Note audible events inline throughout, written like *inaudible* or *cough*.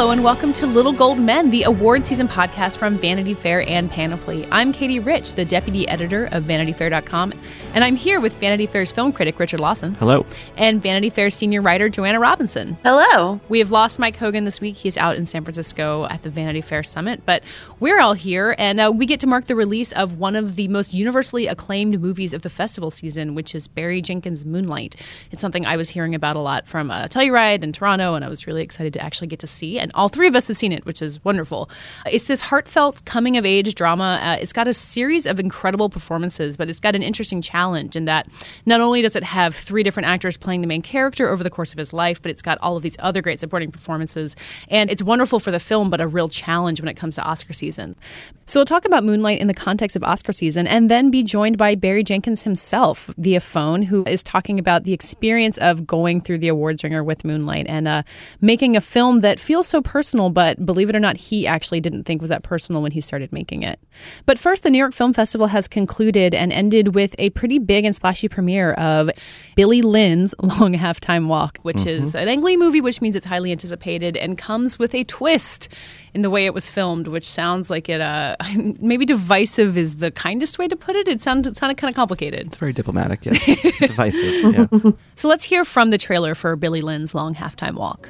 Hello and welcome to Little Gold Men, the award season podcast from Vanity Fair and Panoply. I'm Katie Rich, the deputy editor of VanityFair.com, and I'm here with Vanity Fair's film critic Richard Lawson. Hello. And Vanity Fair senior writer Joanna Robinson. Hello. We have lost Mike Hogan this week. He's out in San Francisco at the Vanity Fair Summit, but we're all here, and uh, we get to mark the release of one of the most universally acclaimed movies of the festival season, which is Barry Jenkins' Moonlight. It's something I was hearing about a lot from uh, Telluride in Toronto, and I was really excited to actually get to see and all three of us have seen it, which is wonderful. It's this heartfelt coming of age drama. Uh, it's got a series of incredible performances, but it's got an interesting challenge in that not only does it have three different actors playing the main character over the course of his life, but it's got all of these other great supporting performances. And it's wonderful for the film, but a real challenge when it comes to Oscar season. So we'll talk about Moonlight in the context of Oscar season and then be joined by Barry Jenkins himself via phone, who is talking about the experience of going through the awards wringer with Moonlight and uh, making a film that feels so personal, but believe it or not, he actually didn't think was that personal when he started making it. But first, the New York Film Festival has concluded and ended with a pretty big and splashy premiere of Billy Lynn's *laughs* Long Halftime Walk, which mm-hmm. is an Ang Lee movie, which means it's highly anticipated and comes with a twist in the way it was filmed, which sounds like it. Uh, *laughs* maybe divisive is the kindest way to put it. It sounded, it sounded kind of complicated. It's very diplomatic. Yes, *laughs* divisive. Yeah. So let's hear from the trailer for Billy Lynn's Long Halftime Walk.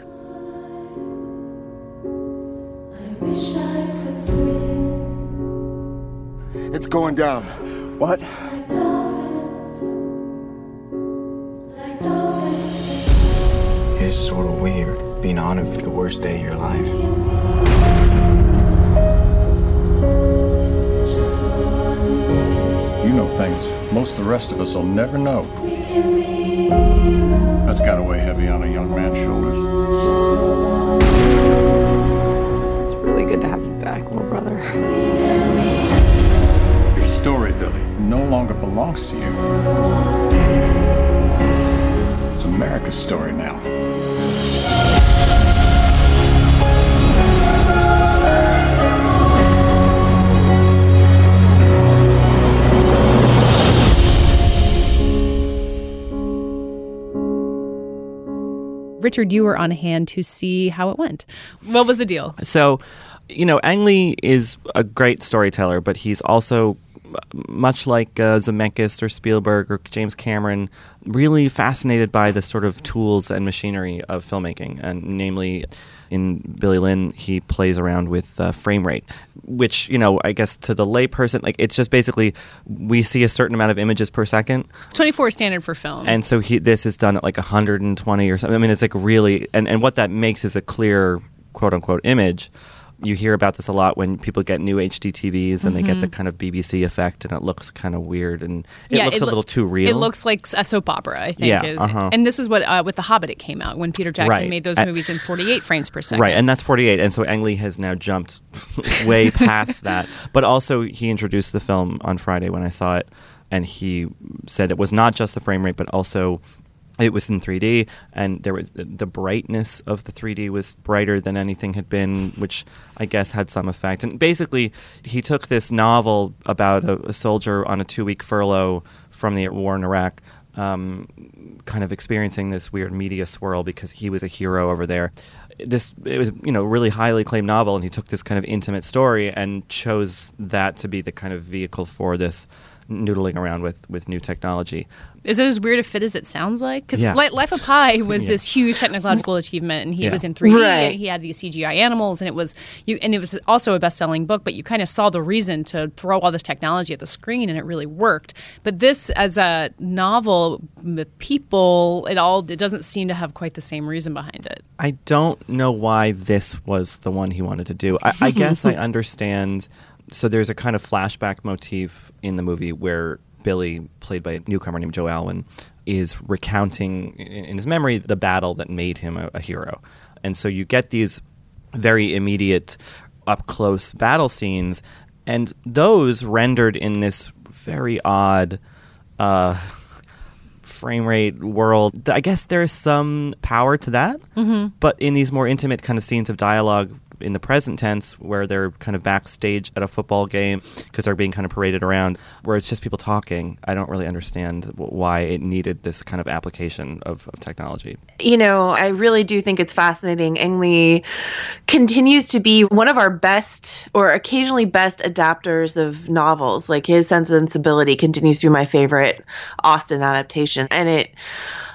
It's going down. What? It's sort of weird being honored for the worst day of your life. You know things most of the rest of us will never know. That's got to weigh heavy on a young man's shoulders It's really good to have you back, little brother. Your story, Billy, no longer belongs to you. It's America's story now. Richard, you were on hand to see how it went. What was the deal? So, you know, Ang Lee is a great storyteller, but he's also much like uh, Zemeckis or Spielberg or James Cameron, really fascinated by the sort of tools and machinery of filmmaking, and namely. In Billy Lynn, he plays around with uh, frame rate, which you know, I guess to the layperson, like it's just basically we see a certain amount of images per second. Twenty four standard for film, and so he this is done at like hundred and twenty or something. I mean, it's like really, and and what that makes is a clear quote unquote image you hear about this a lot when people get new HD TVs and mm-hmm. they get the mm-hmm. kind of BBC effect and it looks kind of weird and it yeah, looks it lo- a little too real. It looks like a soap opera, I think. Yeah, is. Uh-huh. And this is what uh, with The Hobbit it came out when Peter Jackson right. made those movies in 48 frames per second. Right, and that's 48. And so Ang Lee has now jumped *laughs* way past that. But also he introduced the film on Friday when I saw it and he said it was not just the frame rate but also it was in 3D, and there was the brightness of the 3D was brighter than anything had been, which I guess had some effect. And basically, he took this novel about a, a soldier on a two-week furlough from the war in Iraq, um, kind of experiencing this weird media swirl because he was a hero over there. This it was you know really highly acclaimed novel, and he took this kind of intimate story and chose that to be the kind of vehicle for this noodling around with with new technology. Is it as weird a fit as it sounds like? Because yeah. Life of Pi *laughs* was yeah. this huge technological *laughs* achievement, and he yeah. was in 3D. Right. And he had these CGI animals, and it was you. And it was also a best-selling book. But you kind of saw the reason to throw all this technology at the screen, and it really worked. But this, as a novel with people, it all it doesn't seem to have quite the same reason behind it. I don't know why this was the one he wanted to do. I, I guess I *laughs* understand. So there's a kind of flashback motif in the movie where Billy, played by a newcomer named Joe Alwyn, is recounting in his memory the battle that made him a, a hero. And so you get these very immediate, up close battle scenes, and those rendered in this very odd. Uh, frame rate world. I guess there is some power to that, mm-hmm. but in these more intimate kind of scenes of dialogue in the present tense where they're kind of backstage at a football game because they're being kind of paraded around, where it's just people talking. I don't really understand why it needed this kind of application of, of technology. You know, I really do think it's fascinating. Ang Lee continues to be one of our best or occasionally best adapters of novels. Like his sense and sensibility continues to be my favorite Austen adaptation. And it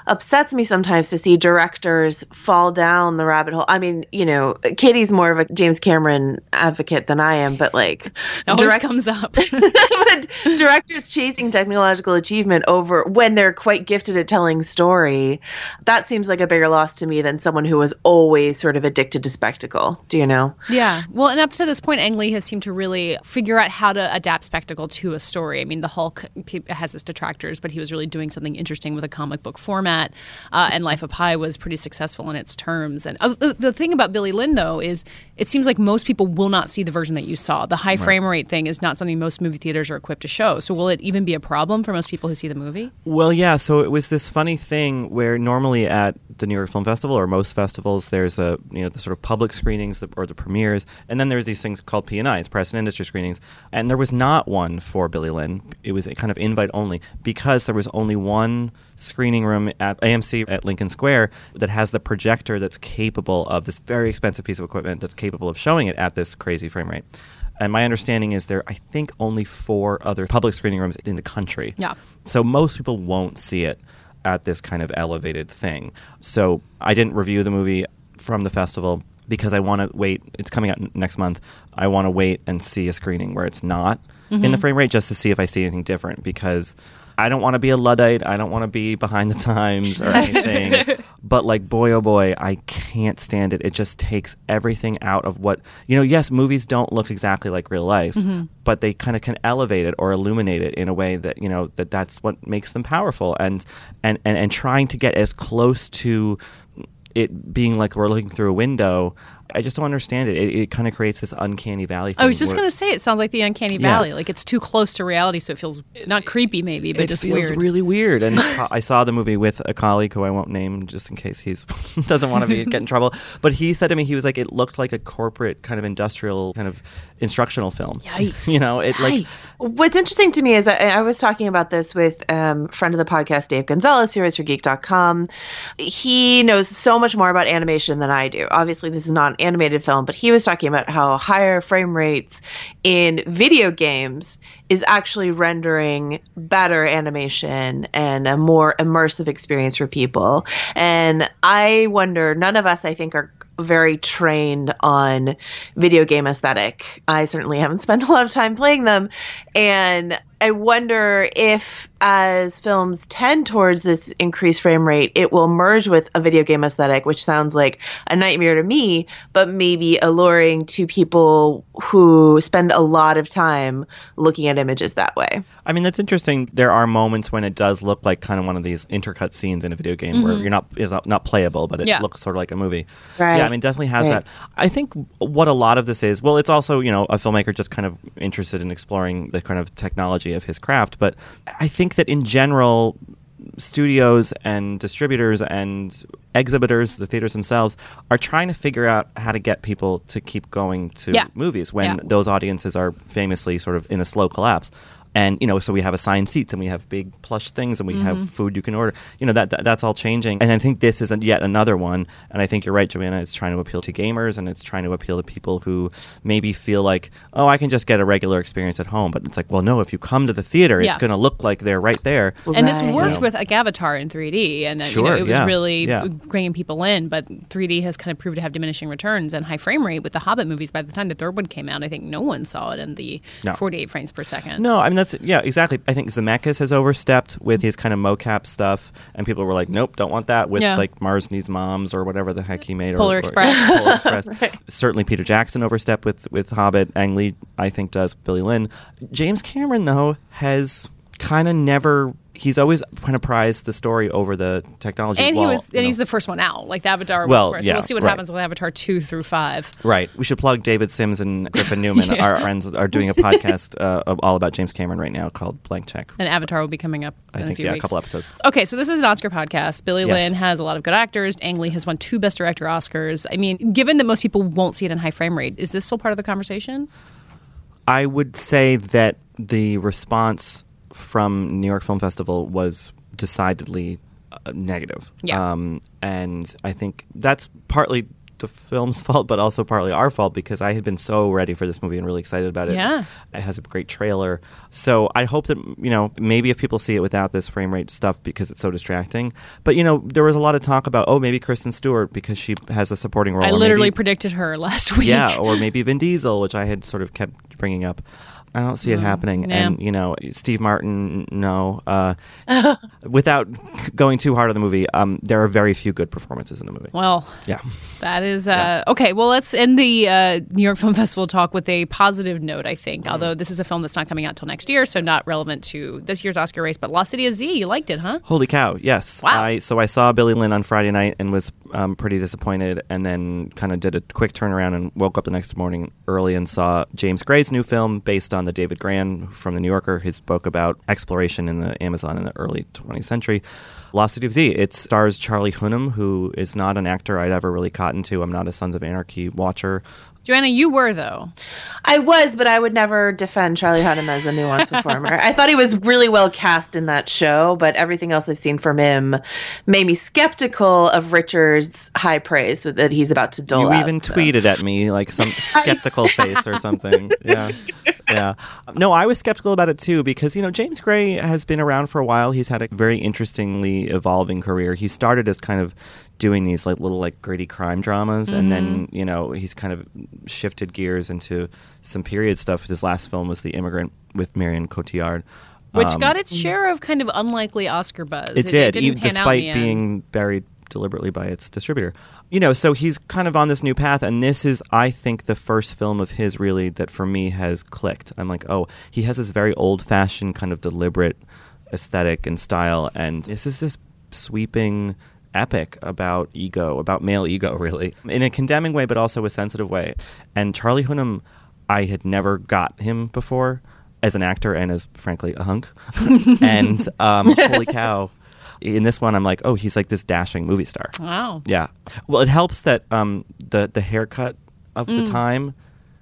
upsets me sometimes to see directors fall down the rabbit hole. I mean, you know, Katie's more of a James Cameron advocate than I am, but like, Always direct- comes up. *laughs* *laughs* but directors chasing technological achievement over when they're quite gifted at telling story, that seems like a bigger loss to me than someone who was always sort of addicted to spectacle. Do you know? Yeah. Well, and up to this point, Ang Lee has seemed to really figure out how to adapt spectacle to a story. I mean, the Hulk has its detractors, but he was really doing something interesting with a comic book format. Uh, and Life of Pi was pretty successful in its terms. And uh, the, the, thing about Billy Lynn, though, is it seems like most people will not see the version that you saw. The high right. frame rate thing is not something most movie theaters are equipped to show. So will it even be a problem for most people who see the movie? Well, yeah. So it was this funny thing where normally at the New York Film Festival or most festivals, there's a you know the sort of public screenings or the premieres, and then there's these things called P&Is, press and industry screenings, and there was not one for Billy Lynn. It was kind of invite only because there was only one screening room at AMC at Lincoln Square that has the projector that's capable of this very expensive piece of equipment that's capable of showing it at this crazy frame rate. And my understanding is there, I think, only four other public screening rooms in the country. Yeah. So most people won't see it at this kind of elevated thing. So I didn't review the movie from the festival because I want to wait. It's coming out n- next month. I want to wait and see a screening where it's not mm-hmm. in the frame rate just to see if I see anything different because I don't want to be a Luddite. I don't want to be behind the times or anything. *laughs* but like, boy, oh boy, I can't stand it. It just takes everything out of what, you know, yes, movies don't look exactly like real life, mm-hmm. but they kind of can elevate it or illuminate it in a way that, you know, that that's what makes them powerful. And, and, and, and trying to get as close to it being like we're looking through a window I just don't understand it. It, it kind of creates this uncanny valley. I was just going to say it sounds like the uncanny valley. Yeah. Like it's too close to reality, so it feels not creepy, maybe, but it just feels weird. really weird. And *laughs* I saw the movie with a colleague who I won't name, just in case he's *laughs* doesn't want to be get in trouble. But he said to me, he was like, it looked like a corporate kind of industrial kind of instructional film. Yikes! *laughs* You know, it Yikes. like. What's interesting to me is I, I was talking about this with um, friend of the podcast, Dave Gonzalez, who is for Geek.com. He knows so much more about animation than I do. Obviously, this is not an animated film, but he was talking about how higher frame rates in video games is actually rendering better animation and a more immersive experience for people. And I wonder, none of us, I think, are very trained on video game aesthetic. I certainly haven't spent a lot of time playing them. And I wonder if, as films tend towards this increased frame rate, it will merge with a video game aesthetic, which sounds like a nightmare to me, but maybe alluring to people who spend a lot of time looking at images that way. I mean, that's interesting. There are moments when it does look like kind of one of these intercut scenes in a video game mm-hmm. where you're not is not, not playable, but it yeah. looks sort of like a movie. Right. Yeah, I mean, definitely has right. that. I think what a lot of this is, well, it's also you know a filmmaker just kind of interested in exploring the kind of technology of his craft. But I think that in general, studios and distributors and exhibitors, the theaters themselves, are trying to figure out how to get people to keep going to yeah. movies when yeah. those audiences are famously sort of in a slow collapse and you know so we have assigned seats and we have big plush things and we mm-hmm. have food you can order you know that, that, that's all changing and i think this is yet another one and i think you're right joanna it's trying to appeal to gamers and it's trying to appeal to people who maybe feel like oh i can just get a regular experience at home but it's like well no if you come to the theater yeah. it's going to look like they're right there and it's worked you know. with like avatar in 3d and uh, sure, you know, it was yeah, really yeah. bringing people in but 3d has kind of proved to have diminishing returns and high frame rate with the hobbit movies by the time the third one came out i think no one saw it in the no. 48 frames per second no i mean that's yeah exactly I think Zemeckis has overstepped with his kind of mocap stuff, and people were like, "Nope, don't want that." With yeah. like Mars Needs Moms or whatever the heck he made, Polar or, Express. Or, *laughs* Polar *laughs* Express. right. Certainly, Peter Jackson overstepped with with Hobbit. Ang Lee, I think, does Billy Lynn. James Cameron though has kind of never. He's always kind of prized the story over the technology. And he was, and he's the first one out, like the Avatar. Well, was first. yeah, so we'll see what right. happens with Avatar two through five. Right. We should plug David Sims and Griffin *laughs* Newman. Yeah. Our friends are doing a podcast uh, all about James Cameron right now called Blank Check. And Avatar will be coming up I in a think few yeah, weeks. a couple episodes. Okay, so this is an Oscar podcast. Billy Yes. Lynn has a lot of good actors. Ang Lee has won two Best Director Oscars. I mean, given that most people won't see it in high frame rate, is this still part of the conversation? I would say that the response from New York Film Festival was decidedly uh, negative. Yeah. Um, and I think that's partly the film's *laughs* fault, but also partly our fault because I had been so ready for this movie and really excited about it. Yeah. It has a great trailer. So I hope that, you know, maybe if people see it without this frame rate stuff because it's so distracting. But, you know, there was a lot of talk about, oh, maybe Kristen Stewart because she has a supporting role. I literally maybe- predicted her *laughs* last week. yeah, or maybe Vin Diesel, which I had sort of kept bringing up. I don't see it happening. Mm, yeah. And, you know, Steve Martin, no. Uh, *laughs* without going too hard on the movie, um, there are very few good performances in the movie. Well, Yeah. that is uh, okay. Well, let's end the uh, New York Film *laughs* Festival talk with a positive note. I think, although this is a film that's not coming out till next year, so not relevant to this year's Oscar race. But Lost City of Z, you liked it, huh? Holy cow! Yes. Wow. I, so I saw Billy Lynn on Friday night and was um, pretty disappointed, and then kind of did a quick turnaround and woke up the next morning early and saw James Gray's new film based on the David Grann from the New Yorker, his book about exploration in the Amazon in the early 20th century. Lost City of Z. It stars Charlie Hunnam, who is not an actor I'd ever really caught into. I'm not a Sons of Anarchy watcher. Joanna, you were though. I was, but I would never defend Charlie Hunnam as a nuanced *laughs* performer. I thought he was really well cast in that show, but everything else I've seen from him made me skeptical of Richard's high praise that he's about to dole You out, even so. tweeted at me like some *laughs* skeptical face or something. Yeah. Yeah. No, I was skeptical about it too because, you know, James Gray has been around for a while. He's had a very interestingly evolving career. He started as kind of doing these like little like gritty crime dramas and then, you know, he's kind of shifted gears into some period stuff. His last film was The Immigrant with Marion Cotillard. Which Um, got its share of kind of unlikely Oscar buzz. it did, pan out in despite being buried deliberately by its distributor. You know, so he's kind of on this new path, and this is, I think, the first film of his really that for me has clicked. I'm like, oh, he has this very old fashioned, kind of deliberate aesthetic and style, and this is this sweeping epic about ego, about male ego, *laughs* really, in a condemning way, but also a sensitive way. And Charlie Hunnam, I had never got him before as an actor and as, frankly, a hunk. *laughs* and um, holy cow. In this one, I'm like, oh, he's like this dashing movie star. Wow. Yeah. Well, it helps that um, the the haircut of the time,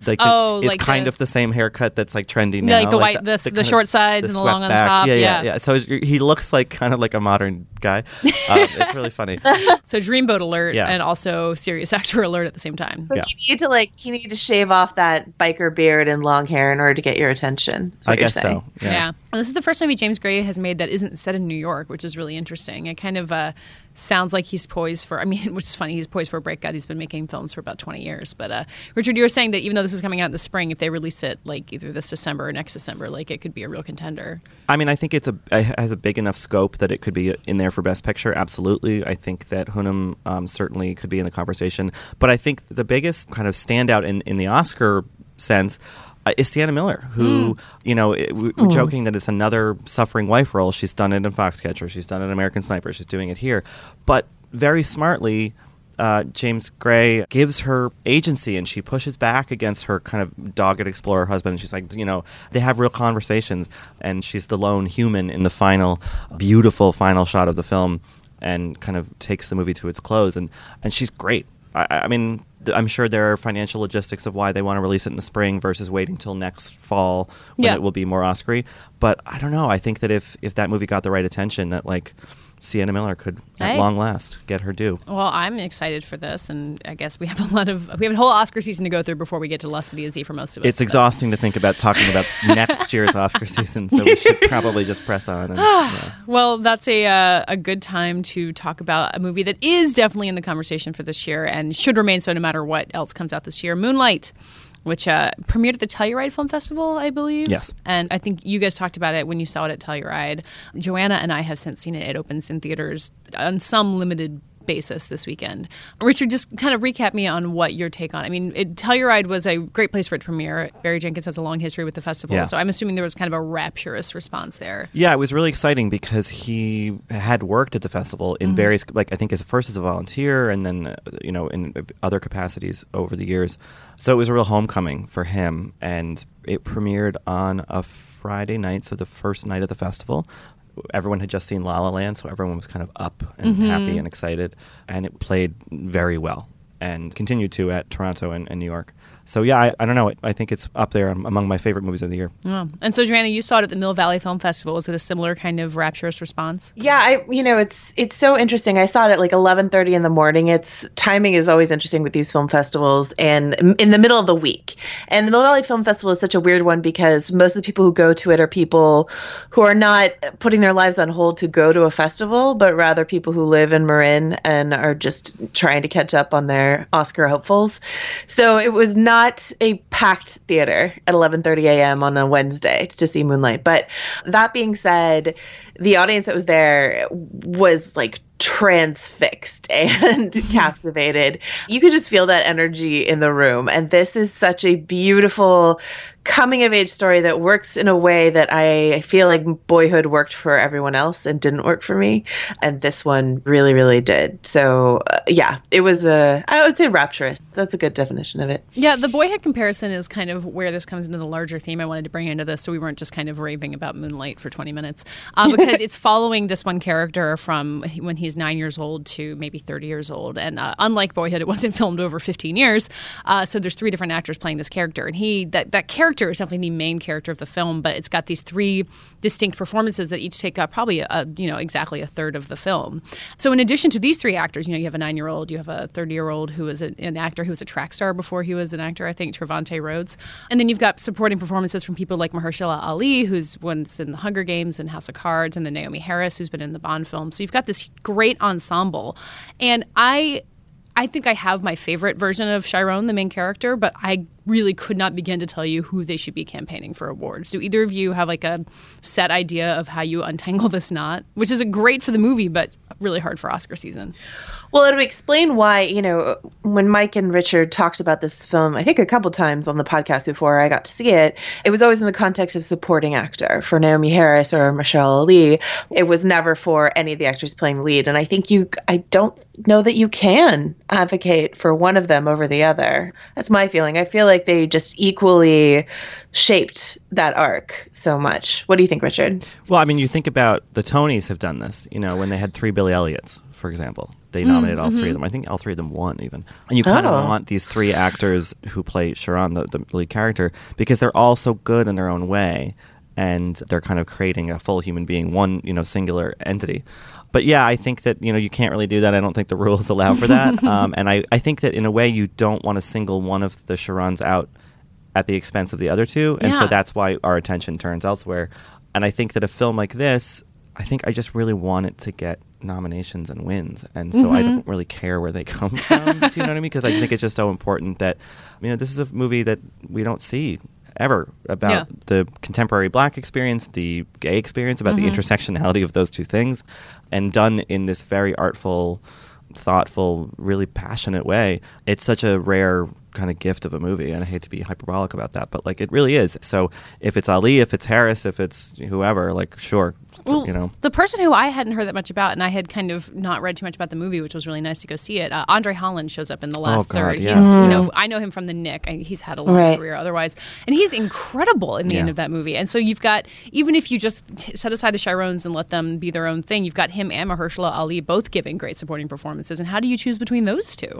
like, the-. Oh, is like kind the- of the same haircut that's like trendy now, like the white- the- the kind of short s- sides and the long swept on the back. top, Yeah, yeah. yeah, yeah. So he looks like kind of like a modern guy. Um, *laughs* it's really funny. *laughs* So Dreamboat alert Yeah. and also serious actor alert at the same time. Yeah. You need to like you need to shave off that biker beard and long hair in order to get your attention. is I what you're guess saying. so. Yeah. Yeah. And this is the first movie James Gray has made that isn't set in New York, which is really interesting. It kind of uh, sounds like he's poised for, I mean, *laughs* which is funny, he's poised for a breakout. He's been making films for about 20 years. But uh, Richard, you were saying that even though this is coming out in the spring, if they release it like either this December or next December, like it could be a real contender. I mean, I think it's a it has a big enough scope that it could be in there for Best Picture. Absolutely, I think that Hunnam um, certainly could be in the conversation. But I think the biggest kind of standout in in the Oscar sense. Uh, is Sienna Miller, who you know it- we- we're joking that it's another suffering wife role. She's done it in Foxcatcher, she's done it in American Sniper, she's doing it here, but very smartly, uh, James Gray gives her agency and she pushes back against her kind of dogged explorer husband. And she's like, you know, they have real conversations, and she's the lone human in the final, beautiful final shot of the film, and kind of takes the movie to its close. And and she's great. I, I mean, I'm sure there are financial logistics of why they want to release it in the spring versus waiting till next fall when Yeah. it will be more Oscary. But I don't know. I think that if if that movie got the right attention, that like Sienna Miller could at long last get her due. Well, I'm excited for this, and I guess we have a lot of we have a whole Oscar season to go through before we get to Lost City of Z for most of us. It's but- exhausting to think about talking about *laughs* next year's Oscar season, so we should probably just press on. And, *sighs* yeah. Well, that's a uh, a good time to talk about a movie that is definitely in the conversation for this year and should remain so no matter what else comes out this year. Moonlight, which uh, premiered at the Telluride Film Festival, I believe. Yes. and I think you guys talked about it when you saw it at Telluride. Joanna and I have since seen it. It opens in theaters on some limited basis this weekend. Richard, just kind of recap me on what your take on. I mean, it, Telluride was a great place for it to premiere. Barry Jenkins has a long history with the festival, Yeah. so I'm assuming there was kind of a rapturous response there. Yeah, it was really exciting because he had worked at the festival in various, like I think as first as a volunteer, and then uh, you know in other capacities over the years. So it was a real homecoming for him, and it premiered on a Friday night, so the first night of the festival. Everyone had just seen La La Land, so everyone was kind of up and mm-hmm. happy and excited, and it played very well and continued to at Toronto and, and New York. So yeah, I, I don't know. I think it's up there among my favorite movies of the year. Oh. And so, Joanna, you saw it at the Mill Valley Film Festival. Was it a similar kind of rapturous response? Yeah, I you know it's it's so interesting. I saw it at like 11:30 in the morning. It's timing is always interesting with these film festivals and in the middle of the week. And the Mill Valley Film Festival is such a weird one because most of the people who go to it are people who are not putting their lives on hold to go to a festival, but rather people who live in Marin and are just trying to catch up on their Oscar hopefuls. So it was not a packed theater at 11:30 a.m. on a Wednesday to see Moonlight. But that being said, the audience that was there was like transfixed *laughs* and *laughs* captivated. You could just feel that energy in the room. And this is such a beautiful coming of age story that works in a way that I feel like boyhood worked for everyone else and didn't work for me. And this one really, really did. So, uh, yeah, it was a, I would say rapturous. That's a good definition of it. Yeah, the boyhood comparison is kind of where this comes into the larger theme I wanted to bring into this, so we weren't just kind of raving about Moonlight for 20 minutes. Uh, *laughs* because it's following this one character from when he's nine years old to maybe 30 years old. And uh, unlike Boyhood, it wasn't *laughs* filmed over 15 years. Uh, so there's three different actors playing this character. And he, that, that character is definitely the main character of the film, but it's got these three distinct performances that each take up probably, a, you know, exactly a third of the film. So in addition to these three actors, you know, you have a nine year old, you have a 30 year old who is a, an actor who was a track star before he was an actor, I think, Trevante Rhodes. And then you've got supporting performances from people like Mahershala Ali, who's once in the Hunger Games and House of Cards, and then Naomie Harris, who's been in the Bond film. So you've got this great ensemble. And I I think I have my favorite version of Chiron, the main character, but I really could not begin to tell you who they should be campaigning for awards. Do either of you have like a set idea of how you untangle this knot? Which is great for the movie, but really hard for Oscar season. Well, it would explain why, you know, when Mike and Richard talked about this film, I think a couple times on the podcast before I got to see it, it was always in the context of supporting actor for Naomie Harris or Mahershala Ali. It was never for any of the actors playing the lead. And I think you, I don't know that you can advocate for one of them over the other. That's my feeling. I feel like they just equally shaped that arc so much. What do you think, Richard? Well, I mean, you think about the Tonys have done this. You know, when they had three Billy Elliots, for example, they nominated all three of them. I think all three of them won even. And you kind Oh. of want these three actors who play Chiron, the, the lead character, because they're all so good in their own way, and they're kind of creating a full human being, one you know singular entity. But yeah, I think that you know you can't really do that. I don't think the *laughs* rules allow for that. *laughs* um, and I, I think that in a way you don't want to single one of the Chirons out at the expense of the other two, and so that's why our attention turns elsewhere. And I think that a film like this, I think I just really want it to get nominations and wins, and so I Mm-hmm. don't really care where they *laughs* come from. do you know what I mean? Because I think it's just so important that you know this is a movie that we don't see ever about Yeah. the contemporary black experience, the gay experience, about Mm-hmm. the intersectionality of those two things, and done in this very artful, thoughtful, really passionate way. It's such a rare kind of gift of a movie, and I hate to be hyperbolic about that, but like it really is. So if it's Ali, if it's Harris, if it's whoever, like sure, Well, you know. the person who I hadn't heard that much about, and I had kind of not read too much about the movie, which was really nice to go see it. Uh, Andre Holland shows up in the last God, third. yeah. He's, you Mhm. know, I know him from The Knick. I, he's had a long Right. career otherwise, and he's incredible in the end of that movie. And so you've got, even if you just t- set aside the Chirons and let them be their own thing, you've got him and Mahershala Ali both giving great supporting performances. And how do you choose between those two?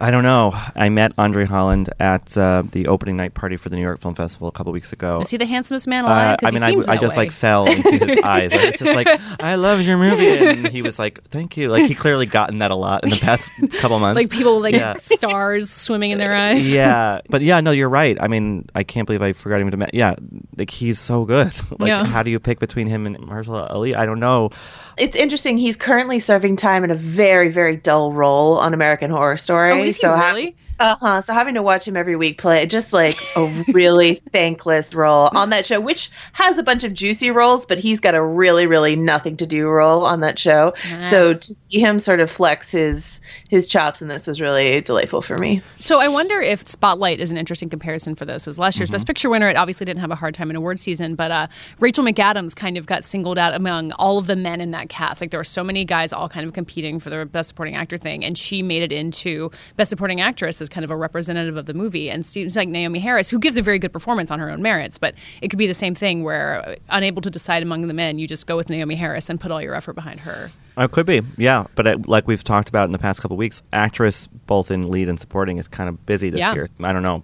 I don't know. I met Andre Holland at uh, the opening night party for the New York Film Festival a couple weeks ago. Is he the handsomest man alive? Uh, 'Cause I he mean, seems I, I just way. like fell into his *laughs* eyes. I was just like, "I love your movie," and he was like, "Thank you." Like he clearly gotten that a lot in the past couple months. like people like Yeah. stars swimming in their eyes. yeah, *laughs* but yeah, no, you're right. I mean, I can't believe I forgot even to mention. Yeah, like he's so good. *laughs* like, Yeah. how do you pick between him and Mahershala Ali? I don't know. It's interesting. He's currently serving time in a very, very dull role on American Horror Story. Oh, is he so really? Uh huh. So having to watch him every week play just like a really *laughs* thankless role on that show, which has a bunch of juicy roles, but he's got a really, really nothing to do role on that show. So to see him sort of flex his his chops in this was really delightful for me. So I wonder if Spotlight is an interesting comparison for this. As last year's Best Picture winner, it obviously didn't have a hard time in award season, but uh, Rachel McAdams kind of got singled out among all of the men in that cast. Like there were so many guys all kind of competing for the Best Supporting Actor thing, and she made it into Best Supporting Actress as kind of a representative of the movie. And seems like Naomie Harris, who gives a very good performance on her own merits, but it could be the same thing where uh, unable to decide among the men, you just go with Naomie Harris and put all your effort behind her. It could be, yeah. But it, like we've talked about in the past couple of weeks, actress both in lead and supporting is kind of busy this Yeah. year. I don't know.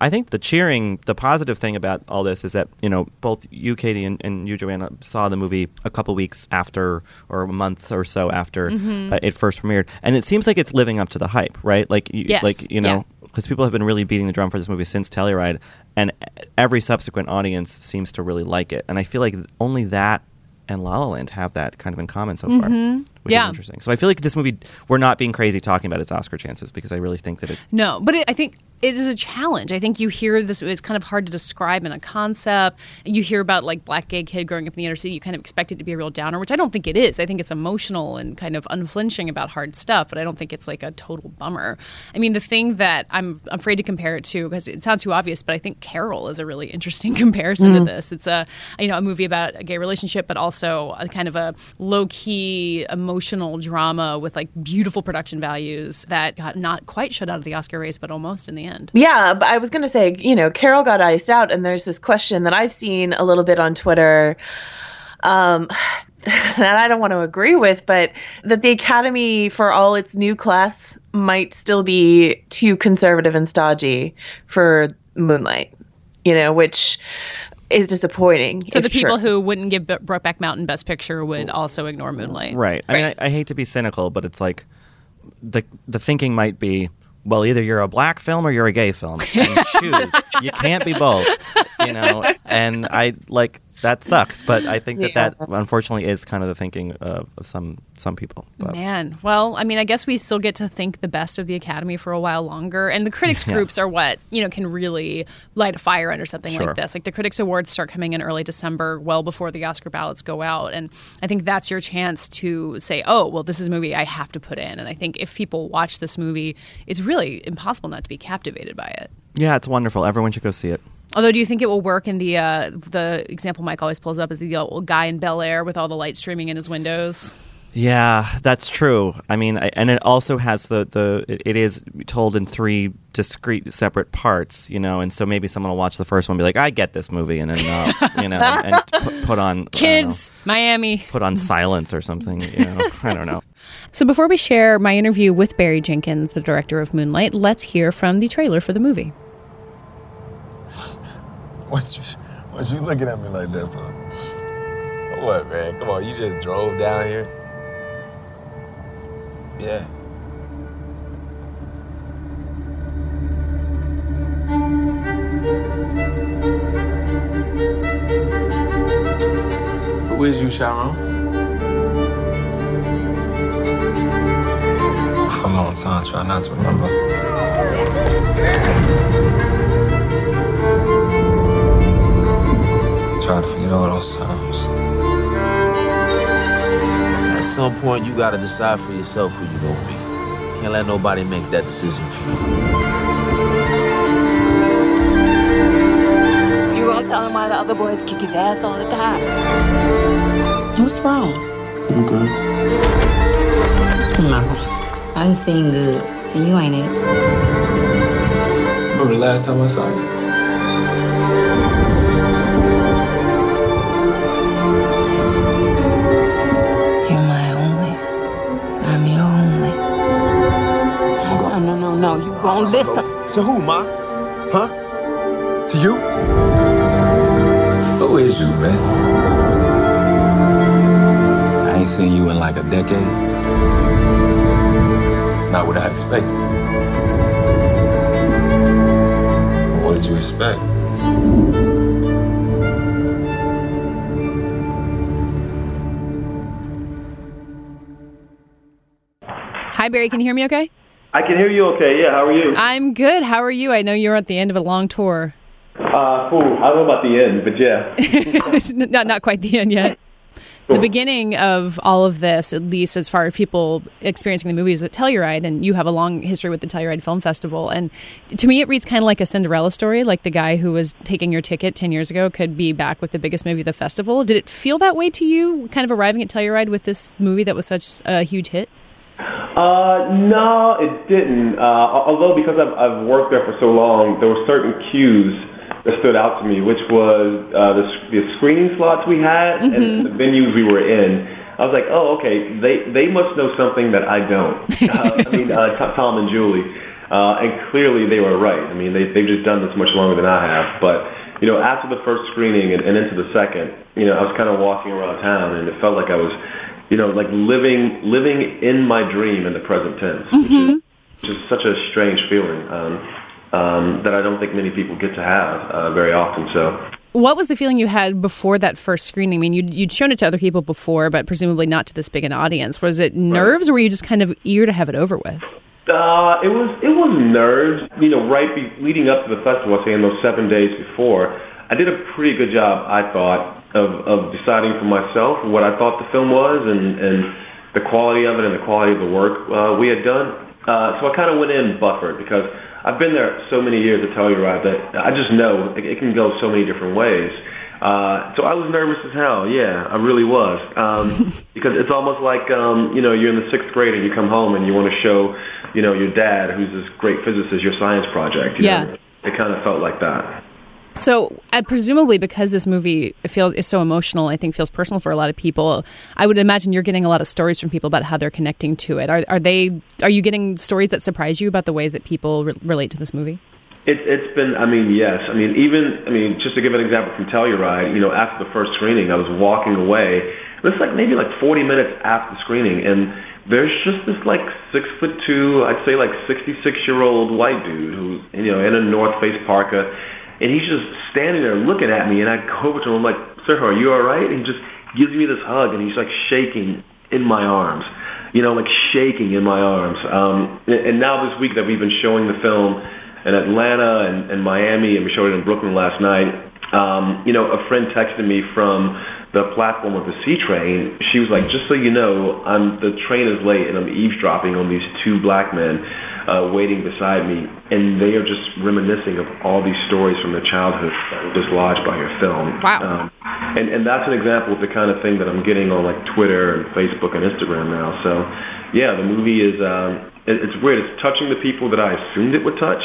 I think the cheering, the positive thing about all this is that you know both you, Katie, and, and you, Joanna, saw the movie a couple weeks after, or a month or so after Mm-hmm. uh, it first premiered, and it seems like it's living up to the hype, right? Like, you, Yes, like you know, yeah. because people have been really beating the drum for this movie since Telluride, and every subsequent audience seems to really like it. And I feel like only that and La La Land have that kind of in common so far, which. Yeah. is interesting. So I feel like this movie, we're not being crazy talking about its Oscar chances because I really think that it. No, but it, I think it is a challenge. I think you hear this; it's kind of hard to describe in a concept. You hear about like black gay kid growing up in the inner city. You kind of expect it to be a real downer, which I don't think it is. I think it's emotional and kind of unflinching about hard stuff, but I don't think it's like a total bummer. I mean, the thing that I'm afraid to compare it to because it sounds too obvious, but I think Carol is a really interesting *laughs* comparison to mm. this. It's a you know a movie about a gay relationship, but also a kind of a low key emotional drama with like beautiful production values that got not quite shut out of the Oscar race, but almost in the end. Yeah, but I was going to say, you know, Carol got iced out, and there's this question that I've seen a little bit on Twitter. Um, *sighs* that I don't want to agree with, but that the Academy, for all its new class, might still be too conservative and stodgy for Moonlight, you know, which is disappointing. So the people true. who wouldn't give B- Brokeback Mountain Best Picture would also ignore Moonlight. Right. I mean, I, I hate to be cynical, but it's like the the thinking might be, well, either you're a black film or you're a gay film, and choose. you can't be both, you know. And I like that sucks, but I think that Yeah. that unfortunately is kind of the thinking of, of some some people. But Man, well, I mean, I guess we still get to think the best of the Academy for a while longer, and the critics *laughs* Yeah. groups are what you know can really light a fire under something Sure. like this. Like the critics awards start coming in early December, well before the Oscar ballots go out, and I think that's your chance to say, "Oh, well, this is a movie I have to put in." And I think if people watch this movie, it's really impossible not to be captivated by it. yeah, it's wonderful. Everyone should go see it. Although, do you think it will work in the uh, the example Mike always pulls up is the old guy in Bel Air with all the light streaming in his windows? Yeah, that's true. I mean, I, and it also has the the it, it is told in three discrete separate parts, you know, and so maybe someone will watch the first one and be like, "I get this movie," and then uh, *laughs* you know, and put, put on I don't know, Kids, Miami. put on silence or something. You know, *laughs* I don't know. So before we share my interview with Barry Jenkins, the director of Moonlight, let's hear from the trailer for the movie. *laughs* What you, what you looking at me like that for? What, man? Come on, you just drove down here? Yeah. Who is you, Chiron? For a long time, try not to remember. Try to forget all those times. At some point, you gotta decide for yourself who you gonna be. Can't let nobody make that decision for you. You gonna tell him why the other boys kick his ass all the time? What's wrong? I'm good? No. I didn't seem good. And you ain't it. Remember the last time I saw you? No. You gonna oh, listen. To who, Ma? Huh? To you? Who is you, man? I ain't seen you in like a decade. It's not what I expected. What did you expect? Hi, Barry. Can you hear me okay? I can hear you okay. Yeah, how are you? I'm good. How are you? I know you're at the end of a long tour. Uh, ooh, I don't know about the end, but yeah. *laughs* not not quite the end yet. The beginning of all of this, at least as far as people experiencing the movies at Telluride, and you have a long history with the Telluride Film Festival. And to me, it reads kind of like a Cinderella story, like the guy who was taking your ticket 10 years ago could be back with the biggest movie of the festival. Did it feel that way to you, kind of arriving at Telluride with this movie that was such a huge hit? Uh, no, it didn't. Uh, although because I've, I've worked there for so long, there were certain cues that stood out to me, which was uh, the, the screening slots we had mm-hmm. and the venues we were in. I was like, oh, okay, they they must know something that I don't. *laughs* Uh, I mean, uh, Tom and Julie, uh, and clearly they were right. I mean, they they've just done this much longer than I have. But you know, after the first screening and, and into the second, you know, I was kind of walking around town, and it felt like I was, you know, like living living in my dream in the present tense, mm-hmm. which, is, which such a strange feeling. Um, um, that I don't think many people get to have uh, very often. So. What was the feeling you had before that first screening? I mean, you'd, you'd shown it to other people before, but presumably not to this big an audience. Was it nerves, right. or were you just kind of eager to have it over with? Uh, it was it was nerves. You know, right be, leading up to the festival, I was saying those seven days before, I did a pretty good job, I thought, of, of deciding for myself what I thought the film was and, and the quality of it and the quality of the work uh, we had done. Uh, so I kind of went in buffered because I've been there so many years to Telluride that I just know it, it can go so many different ways. Uh, so I was nervous as hell. Yeah, I really was. Um, *laughs* because it's almost like, um, you know, you're in the sixth grade and you come home and you want to show, you know, your dad, who's this great physicist, your science project. yeah. Know? It kind of felt like that. So, uh, presumably, because this movie feels is so emotional, I think feels personal for a lot of people. I would imagine you're getting a lot of stories from people about how they're connecting to it. Are, are they? Are you getting stories that surprise you about the ways that people re- relate to this movie? It, it's been, I mean, yes. I mean, even, I mean, just to give an example from Telluride, you know, after the first screening, I was walking away. It's like maybe like 40 minutes after the screening, and there's just this like six foot two, I'd say like 66 year old white dude who's, you know, in a North Face parka and he's just standing there looking at me, and I go over to him, I'm like, sir, are you all right? And he just gives me this hug, and he's like shaking in my arms, you know, like shaking in my arms. Um, and now this week that we've been showing the film in Atlanta and, and Miami, and we showed it in Brooklyn last night, um, you know, a friend texted me from the platform of the C train. She was like, "Just so you know, I'm the train is late, and I'm eavesdropping on these two black men uh, waiting beside me, and they are just reminiscing of all these stories from their childhood that were dislodged by your film." Wow. Um, and and that's an example of the kind of thing that I'm getting on like Twitter and Facebook and Instagram now. So, yeah, the movie is um, it, it's weird. It's touching the people that I assumed it would touch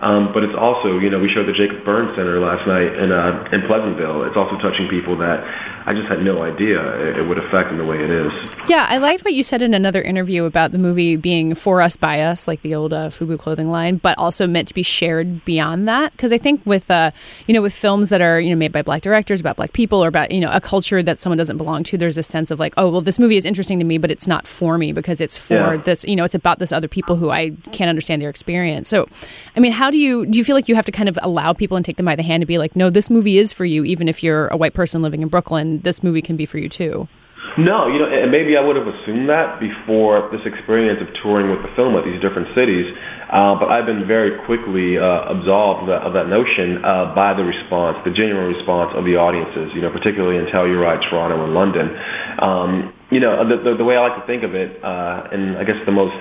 um, but it's also, you know, we showed the Jacob Burns Center last night in uh, in Pleasantville. It's also touching people that I just had no idea it, would affect in the way it is. Yeah, I liked what you said in another interview about the movie being for us by us, like the old uh, FUBU clothing line, but also meant to be shared beyond that. Because I think with, uh, you know, with films that are you know made by black directors about black people or about you know a culture that someone doesn't belong to, there's a sense of like, oh well, this movie is interesting to me, but it's not for me because it's for yeah. this, you know, it's about this other people who I can't understand their experience. So, I mean, how how do you do you feel like you have to kind of allow people and take them by the hand to be like, no, this movie is for you, even if you're a white person living in Brooklyn, this movie can be for you too. No, you know, and maybe I would have assumed that before this experience of touring with the film at these different cities. Uh, but I've been very quickly uh, absolved of that, of that notion uh, by the response, the genuine response of the audiences. You know, particularly in Telluride, Toronto, and London. Um, you know, the, the, the way I like to think of it, uh, and I guess the most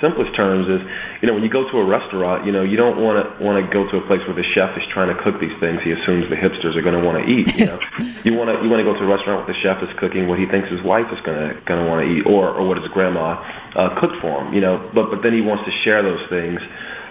simplest terms is, you know, when you go to a restaurant, you know, you don't want to want to go to a place where the chef is trying to cook these things he assumes the hipsters are going to want to eat. You know, *laughs* you want to you want to go to a restaurant where the chef is cooking what he thinks his wife is going to going to want to eat, or or what his grandma uh, cooked for him. You know, but but then he wants to share those things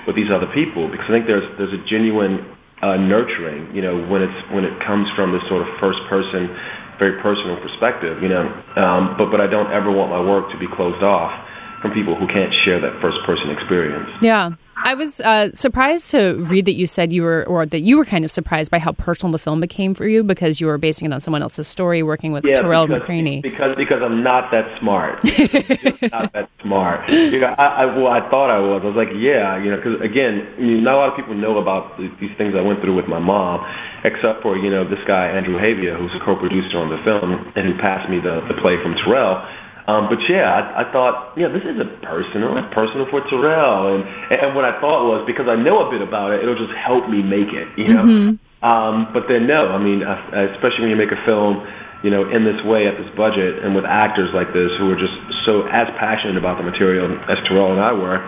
with these other people because I think there's there's a genuine uh, nurturing. You know, when it's when it comes from this sort of first person very personal perspective, you know. Um, but but I don't ever want my work to be closed off from people who can't share that first person experience. Yeah. I was uh, surprised to read that you said you were, or that you were kind of surprised by how personal the film became for you because you were basing it on someone else's story, working with yeah, Tarell because, McCraney. Because because I'm not that smart. *laughs* not that smart. You know, I, I, well, I thought I was. I was like, yeah, you know, because again, not a lot of people know about these things I went through with my mom, except for you know this guy Andrew Hevia, who's a co-producer on the film and who passed me the the play from Tarell Um, but yeah, I, I thought, yeah, this isn't personal. It's personal for Tarell. And, and what I thought was because I know a bit about it, it'll just help me make it, you know? Mm-hmm. Um, but then no, I mean, uh, especially when you make a film, you know, in this way at this budget and with actors like this who are just so as passionate about the material as Tarell and I were,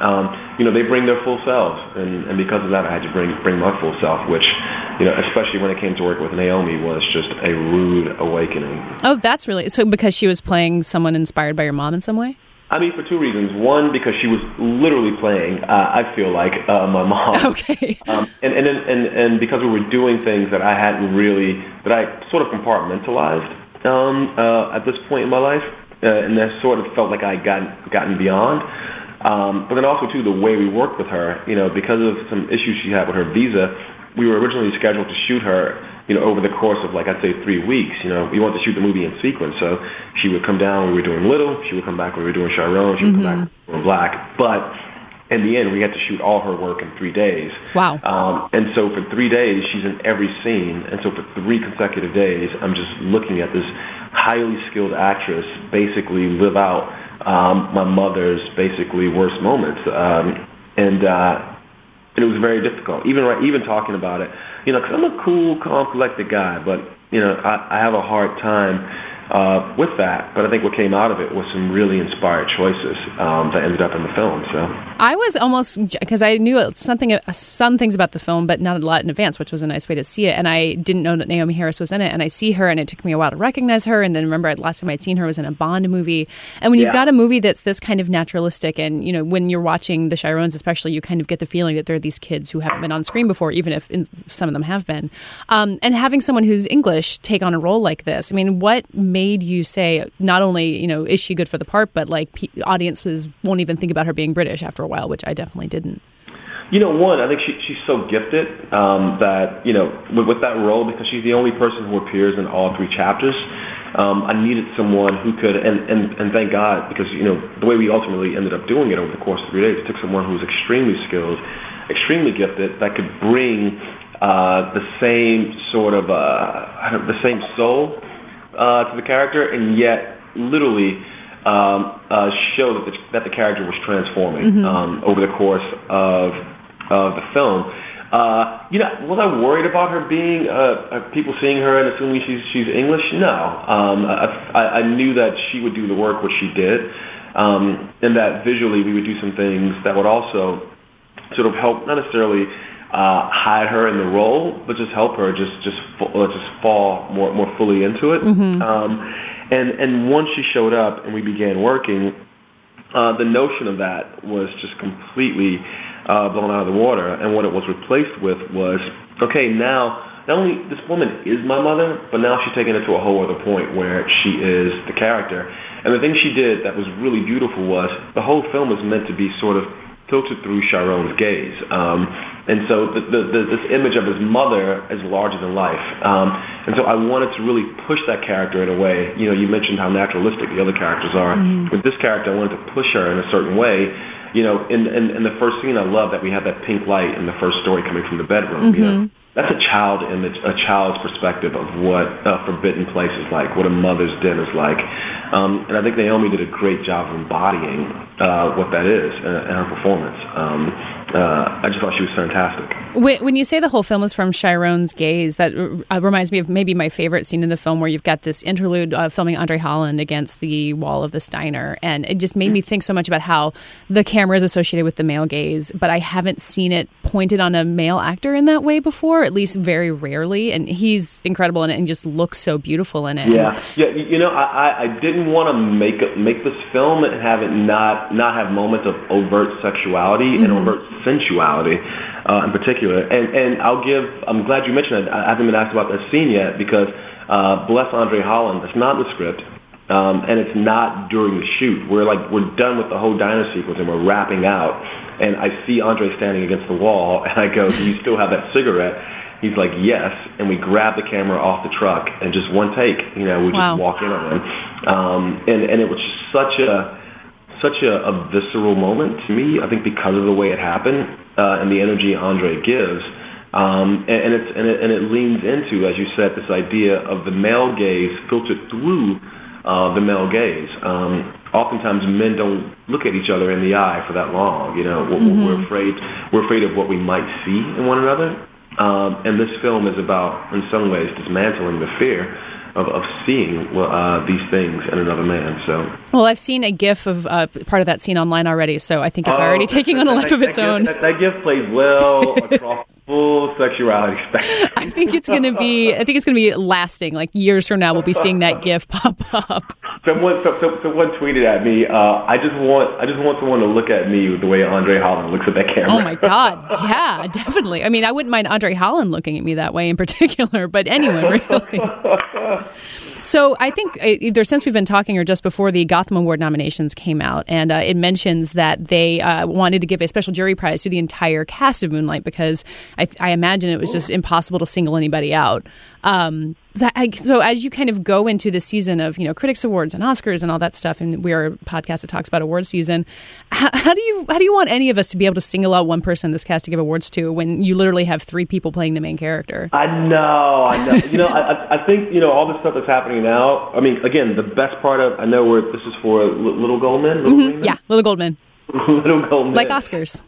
um, you know, they bring their full selves, and, and because of that, I had to bring bring my full self, which, you know, especially when it came to work with Naomi, was just a rude awakening. Oh, that's really so because she was playing someone inspired by your mom in some way. I mean, for two reasons. One, because she was literally playing, uh, I feel like, uh, my mom. *laughs* Okay. Um, and, and, and, and because we were doing things that I hadn't really, that I sort of compartmentalized um, uh, at this point in my life, uh, and that sort of felt like I had gotten, gotten beyond. Um, but then also, too, the way we worked with her, you know, because of some issues she had with her visa, we were originally scheduled to shoot her, you know, over the course of like I'd say three weeks. You know, we wanted to shoot the movie in sequence. So she would come down when we were doing Little, she would come back when we were doing Chiron, she would Mm-hmm. come back when we were Black. But in the end, we had to shoot all her work in three days. Wow. Um, and so for three days, she's in every scene. And so for three consecutive days, I'm just looking at this highly skilled actress basically live out um, my mother's basically worst moments. Um, and, uh, and it was very difficult. Even right, even talking about it, you know, because I'm a cool, calm, collected guy, but you know, I, I have a hard time uh, with that. But I think what came out of it was some really inspired choices um, that ended up in the film. So I was almost because I knew something, uh, some things about the film, but not a lot in advance, which was a nice way to see it. And I didn't know that Naomie Harris was in it, and I see her, and it took me a while to recognize her. And then remember, the last time I'd seen her was in a Bond movie. And when you've got a movie that's this kind of naturalistic, and you know, when you're watching the Chirons, especially, you kind of get the feeling that they're these kids who haven't been on screen before, even if in, some of them have been. Um, and having someone who's English take on a role like this, I mean, what made you say not only you know is she good for the part, but like pe- audiences won't even think about her being British after a while, which I definitely didn't. You know, one, I think she, she's so gifted um, that, you know, with, with that role, because she's the only person who appears in all three chapters, um, I needed someone who could, and, and, and thank God, because, you know, the way we ultimately ended up doing it over the course of three days, it took someone who was extremely skilled, extremely gifted, that could bring uh, the same sort of, uh, the same soul to the character, and yet literally um, uh, show that the, that the character was transforming um, over the course of of the film. Uh, you know, was I worried about her being uh, uh, people seeing her and assuming she's she's English? No, um, I, I, I knew that she would do the work which she did, um, and that visually we would do some things that would also sort of help not necessarily uh, hide her in the role, but just help her just just uh, just fall more more fully into it. Um, and and once she showed up and we began working, uh, the notion of that was just completely uh, blown out of the water. And what it was replaced with was okay now. Not only this woman is my mother, but now she's taken it to a whole other point where she is the character. And the thing she did that was really beautiful was the whole film was meant to be sort of filtered through Chiron's gaze. Um, and so the, the, the, this image of his mother is larger than life. Um, and so I wanted to really push that character in a way. You know, you mentioned how naturalistic the other characters are. With this character, I wanted to push her in a certain way. You know, in, in, in the first scene, I love that we have that pink light in the first story coming from the bedroom. You know, that's a child image, a child's perspective of what a forbidden place is like, what a mother's den is like. Um, and I think Naomie did a great job of embodying uh, what that is in, in her performance. Um, uh, I just thought she was fantastic. When, when you say the whole film is from Chiron's gaze, that uh, reminds me of maybe my favorite scene in the film, where you've got this interlude uh, filming Andre Holland against the wall of the Steiner, and it just made me think so much about how the camera is associated with the male gaze, but I haven't seen it pointed on a male actor in that way before, at least very rarely. And he's incredible in it, and just looks so beautiful in it. Yeah, yeah. You you know, I, I- I didn't want to make it, make this film and have it not not have moments of overt sexuality and overt sensuality, uh, in particular. And and I'll give. I'm glad you mentioned it. I haven't been asked about that scene yet because uh, bless Andre Holland. It's not in the script. Um, and it's not during the shoot. We're like we're done with the whole diner sequence and we're wrapping out. And I see Andre standing against the wall, *laughs* and I go, "Do you still have that cigarette?" He's like, "Yes." And we grab the camera off the truck and just one take. You know, we Wow. just walk in on him, um, and and it was such a such a, a visceral moment to me. I think because of the way it happened uh, and the energy Andre gives. Um, and, and, it's, and, it, and it leans into, as you said, this idea of the male gaze filtered through uh, the male gaze. Um, oftentimes, men don't look at each other in the eye for that long. You know, we're, Mm-hmm. we're afraid we're afraid of what we might see in one another. Um, and this film is about, in some ways, dismantling the fear of, of seeing uh, these things in another man. So, Well, I've seen a GIF of uh, part of that scene online already, so I think it's already Oh, taking on a that- life of its gift- own. That, that gift plays well *laughs* across full sexuality *laughs* spectrum. I think it's going to be. I think it's going to be lasting. Like years from now, we'll be seeing that GIF pop up. Someone, so, so, someone tweeted at me. Uh, I just want, I just want someone to look at me the way Andre Holland looks at that camera. Oh my God! Yeah, definitely. I mean, I wouldn't mind Andre Holland looking at me that way in particular, but anyone really. *laughs* So I think uh, either since we've been talking or just before the Gotham Award nominations came out, and uh, it mentions that they uh, wanted to give a special jury prize to the entire cast of Moonlight because I, I imagine it was just impossible to single anybody out. Um, so, as you kind of go into the season of you know critics awards and Oscars and all that stuff, and we're a podcast that talks about award season, how, how do you how do you want any of us to be able to single out one person in this cast to give awards to when you literally have three people playing the main character? I know, I know. you know, I, I- think you know all this stuff that's happening now. I mean, again, the best part of I know where this is for Little Gold Men. Little mm-hmm. Gold Men? Yeah, Little Gold Men, *laughs* Little Gold Men. like Oscars.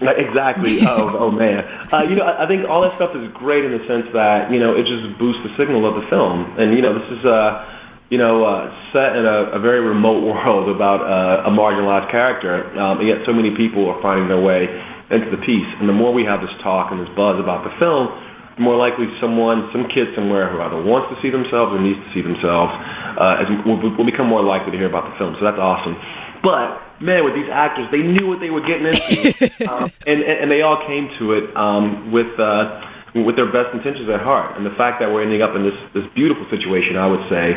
Exactly. *laughs* Oh, oh man. Uh, you know, I, I think all that stuff is great in the sense that you know it just boosts the signal of the film, and you know this is uh, you know uh, set in a, a very remote *laughs* world about uh, a marginalized character, um, and yet so many people are finding their way into the piece. And the more we have this talk and this buzz about the film, the more likely someone, some kid somewhere who either wants to see themselves or needs to see themselves, uh, as, will, will become more likely to hear about the film. So that's awesome. But man, with these actors, they knew what they were getting into, *laughs* um, and, and and they all came to it um, with uh, with their best intentions at heart. And the fact that we're ending up in this this beautiful situation, I would say,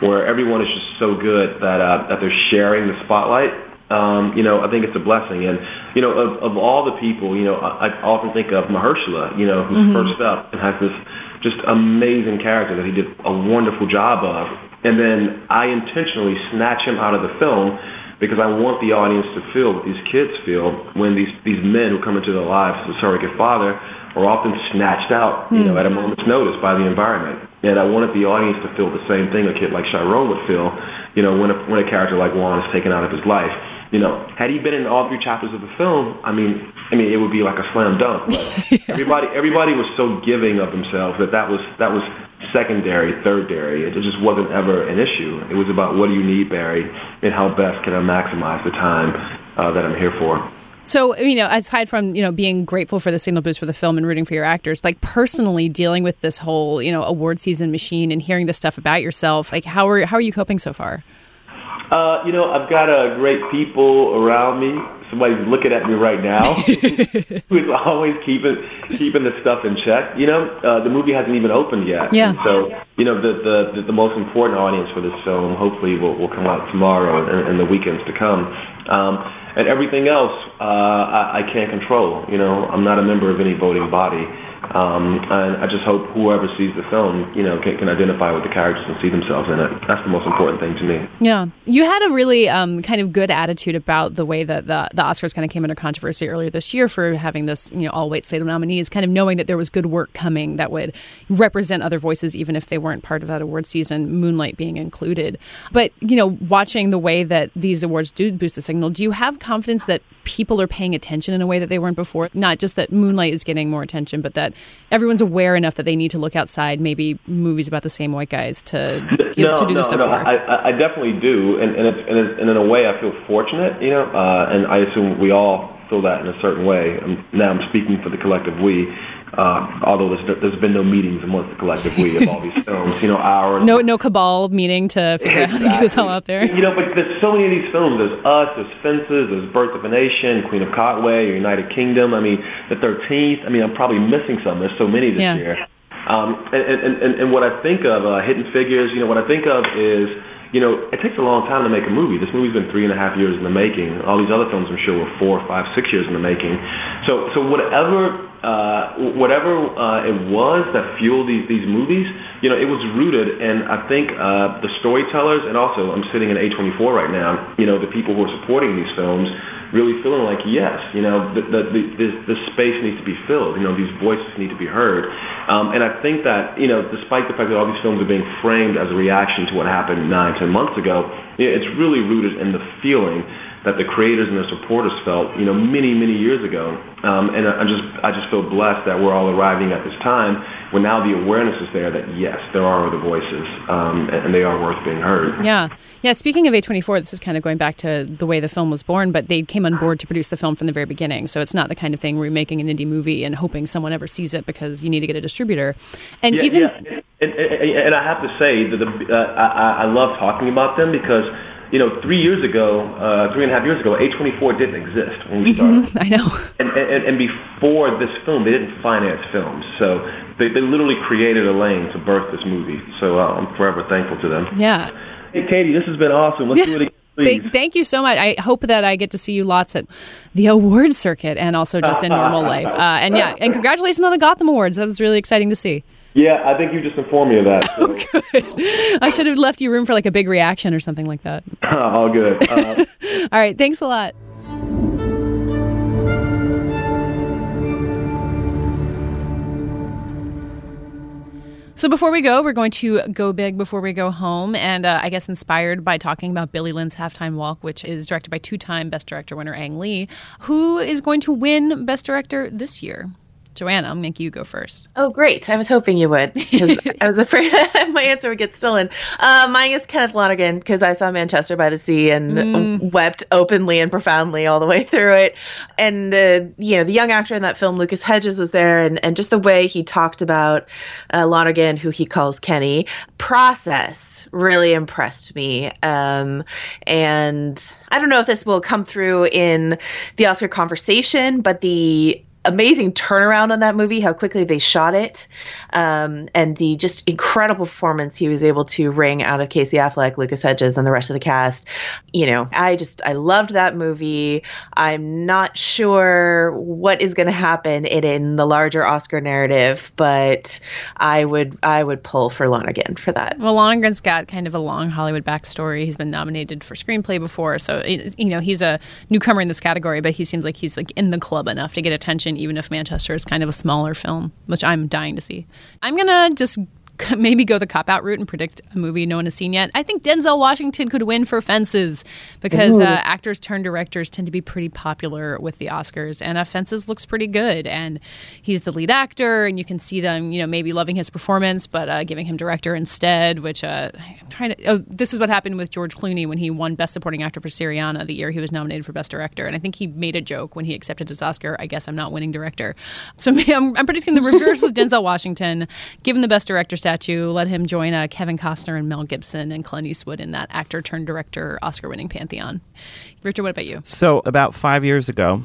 where everyone is just so good that uh, that they're sharing the spotlight. Um, you know, I think it's a blessing. And you know, of, of all the people, you know, I, I often think of Mahershala, you know, who's first up and has this just amazing character that he did a wonderful job of. And then I intentionally snatch him out of the film because I want the audience to feel what these kids feel when these, these men who come into their lives as a surrogate father are often snatched out, you know, at a hmm. moment's notice by the environment. And I wanted the audience to feel the same thing a kid like Chiron would feel, you know, when a, when a character like Juan is taken out of his life. You know, had he been in all three chapters of the film, I mean, I mean, it would be like a slam dunk. But *laughs* everybody, everybody was so giving of themselves that that was that was secondary, thirdary. It just wasn't ever an issue. It was about what do you need, Barry, and how best can I maximize the time uh, that I'm here for. So, you know, aside from, you know, being grateful for the signal boost for the film and rooting for your actors, like personally dealing with this whole, you know, award season machine and hearing this stuff about yourself, like how are how are you coping so far? Uh, you know, I've got uh, great people around me. Somebody's looking at me right now *laughs* who's always keeping keeping the stuff in check. You know, uh, the movie hasn't even opened yet. Yeah. And so, you know, the, the the the most important audience for this film hopefully will will come out tomorrow and, and the weekends to come. Um, and everything else, uh, I, I can't control. You know, I'm not a member of any voting body. Um, and I just hope whoever sees the film, you know, can, can identify with the characters and see themselves in it. That's the most important thing to me. Yeah, you had a really um, kind of good attitude about the way that the, the Oscars kind of came under controversy earlier this year for having this you know all white slate of nominees, kind of knowing that there was good work coming that would represent other voices, even if they weren't part of that award season. Moonlight being included, but you know, watching the way that these awards do boost the signal, do you have confidence that people are paying attention in a way that they weren't before? Not just that Moonlight is getting more attention, but that everyone's aware enough that they need to look outside maybe movies about the same white guys to you know, no, to do no, this so no. far. I, I- I definitely do, and and, it's, and, it's, and in a way, I feel fortunate, you know, uh, and I assume we all feel that in a certain way. Um now I'm speaking for the collective we, uh, although there's, there's been no meetings amongst the collective we of all these *laughs* films, you know, our no no cabal meeting to figure out how to get this all out there. You know, but there's so many of these films. There's Us, there's Fences, there's Birth of a Nation, Queen of Katwe, United Kingdom. I mean, the 13th. I mean, I'm probably missing some. There's so many this Yeah. year. Um, and, and, and, and what I think of, uh, Hidden Figures, you know, what I think of is, you know, it takes a long time to make a movie. This movie's been three and a half years in the making. All these other films, I'm sure, were four, five, six years in the making. So, so whatever, uh, whatever uh, it was that fueled these these movies, you know, it was rooted in I think uh, the storytellers, and also I'm sitting in A24 right now. You know, the people who are supporting these films really feeling like yes, you know, the the the, space needs to be filled. You know, these voices need to be heard. Um, and I think that you know, despite the fact that all these films are being framed as a reaction to what happened nine, ten months ago, it's really rooted in the feeling that the creators and their supporters felt, you know, many, many years ago. Um, and I just, I just feel blessed that we're all arriving at this time when now the awareness is there that yes, there are other voices, um, and, and, they are worth being heard. Yeah, yeah. Speaking of A24, this is kind of going back to the way the film was born, but they came on board to produce the film from the very beginning. So it's not the kind of thing where you're making an indie movie and hoping someone ever sees it because you need to get a distributor. And yeah, even, yeah. And, and, and, I have to say that the, uh, I, I love talking about them because you know, three years ago, uh, three and a half years ago, A24 didn't exist when we mm-hmm. started. I know. And, and, and before this film, they didn't finance films. So they, they literally created a lane to birth this movie. So uh, I'm forever thankful to them. Yeah. Hey, Katie, this has been awesome. Let's do it again. Please. Thank you so much. I hope that I get to see you lots at the award circuit and also just in normal *laughs* life. Uh, and yeah, and congratulations on the Gotham Awards. That was really exciting to see. Yeah, I think you just informed me of that. So. *laughs* Oh, good. I should have left you room for like a big reaction or something like that. *laughs* All good. Uh, *laughs* All right. Thanks a lot. So before we go, we're going to go big before we go home, and uh, I guess inspired by talking about Billy Lynn's Halftime Walk, which is directed by two-time Best Director winner Ang Lee, who is going to win Best Director this year. Joanna, I'll make you go first. Oh, great. I was hoping you would because *laughs* I was afraid *laughs* my answer would get stolen. Uh, mine is Kenneth Lonergan because I saw Manchester by the Sea and mm. wept openly and profoundly all the way through it. And, uh, you know, the young actor in that film, Lucas Hedges, was there. And, and just the way he talked about uh, Lonergan, who he calls Kenny, process really impressed me. Um, and I don't know if this will come through in the Oscar conversation, but the amazing turnaround on that movie, how quickly they shot it, um, and the just incredible performance he was able to wring out of Casey Affleck, Lucas Hedges, and the rest of the cast. You know, I just I loved that movie. I'm not sure what is going to happen in, in the larger Oscar narrative, but I would I would pull for Lonergan for that. Well, Lonergan's got kind of a long Hollywood backstory. He's been nominated for screenplay before, so you know he's a newcomer in this category, but he seems like he's like in the club enough to get attention even if Manchester is kind of a smaller film, which I'm dying to see. I'm going to just *laughs* maybe go the cop out route and predict a movie no one has seen yet. I think Denzel Washington could win for Fences because uh, actors turned directors tend to be pretty popular with the Oscars, and uh, Fences looks pretty good. And he's the lead actor, and you can see them, you know, maybe loving his performance, but uh, giving him director instead. Which uh, I'm trying to. Oh, this is what happened with George Clooney when he won Best Supporting Actor for Syriana the year he was nominated for Best Director, and I think he made a joke when he accepted his Oscar. I guess I'm not winning director, so *laughs* I'm, I'm predicting the reverse with *laughs* Denzel Washington, given the Best Director statue, let him join uh, Kevin Costner and Mel Gibson and Clint Eastwood in that actor turned director Oscar winning pantheon. Richard, what about you? So, about five years ago,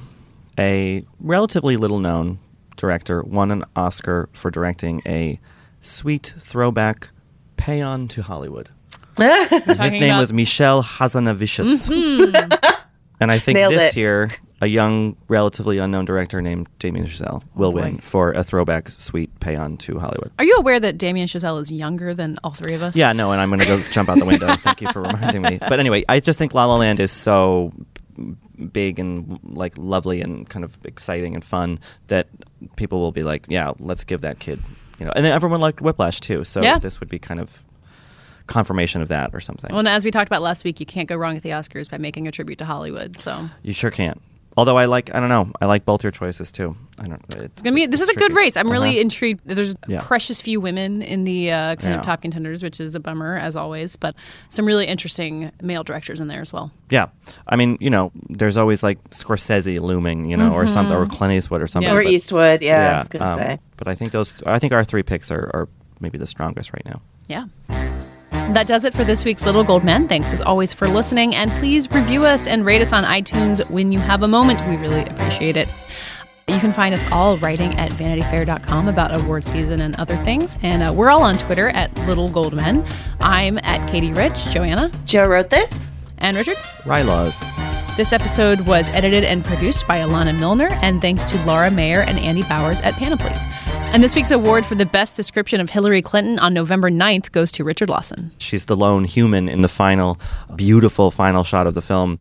a relatively little known director won an Oscar for directing a sweet throwback paean to Hollywood. *laughs* his name was Michel Hazanavicius. Mm-hmm. And I think Nailed this it. year a young, relatively unknown director named Damien Chazelle will oh win for a throwback sweet paean to Hollywood. Are you aware that Damien Chazelle is younger than all three of us? Yeah, no, and I'm going to go jump out the window. *laughs* Thank you for reminding me. But anyway, I just think La La Land is so big and like lovely and kind of exciting and fun that people will be like, yeah, let's give that kid, you know. And then everyone liked Whiplash too, so yeah. this would be kind of confirmation of that or something. Well, and as we talked about last week, you can't go wrong at the Oscars by making a tribute to Hollywood. So you sure can't. Although I like, I don't know, I like both your choices too. I don't. It's, it's gonna be. This is a good race. I'm uh-huh. really intrigued. There's yeah. precious few women in the uh, kind yeah. of top contenders, which is a bummer as always. But some really interesting male directors in there as well. Yeah, I mean, you know, there's always like Scorsese looming, you know, mm-hmm. or something, or Clint Eastwood or something. Yeah. Or but, Eastwood. Yeah, yeah, I was gonna um, say. But I think those. I think our three picks are, are maybe the strongest right now. Yeah. That does it for this week's Little Gold Men. Thanks as always for listening, and please review us and rate us on iTunes when you have a moment. We really appreciate it. You can find us all writing at vanityfair.com about award season and other things. And uh, we're all on Twitter at Little Gold Men. I'm at Katie Rich. Joanna. Joe wrote this. And Richard. Rilaws. This episode was edited and produced by Alana Milner, and thanks to Laura Mayer and Andy Bowers at Panoply. And this week's award for the best description of Hillary Clinton on November 9th goes to Richard Lawson. She's the lone human in the final, beautiful final shot of the film.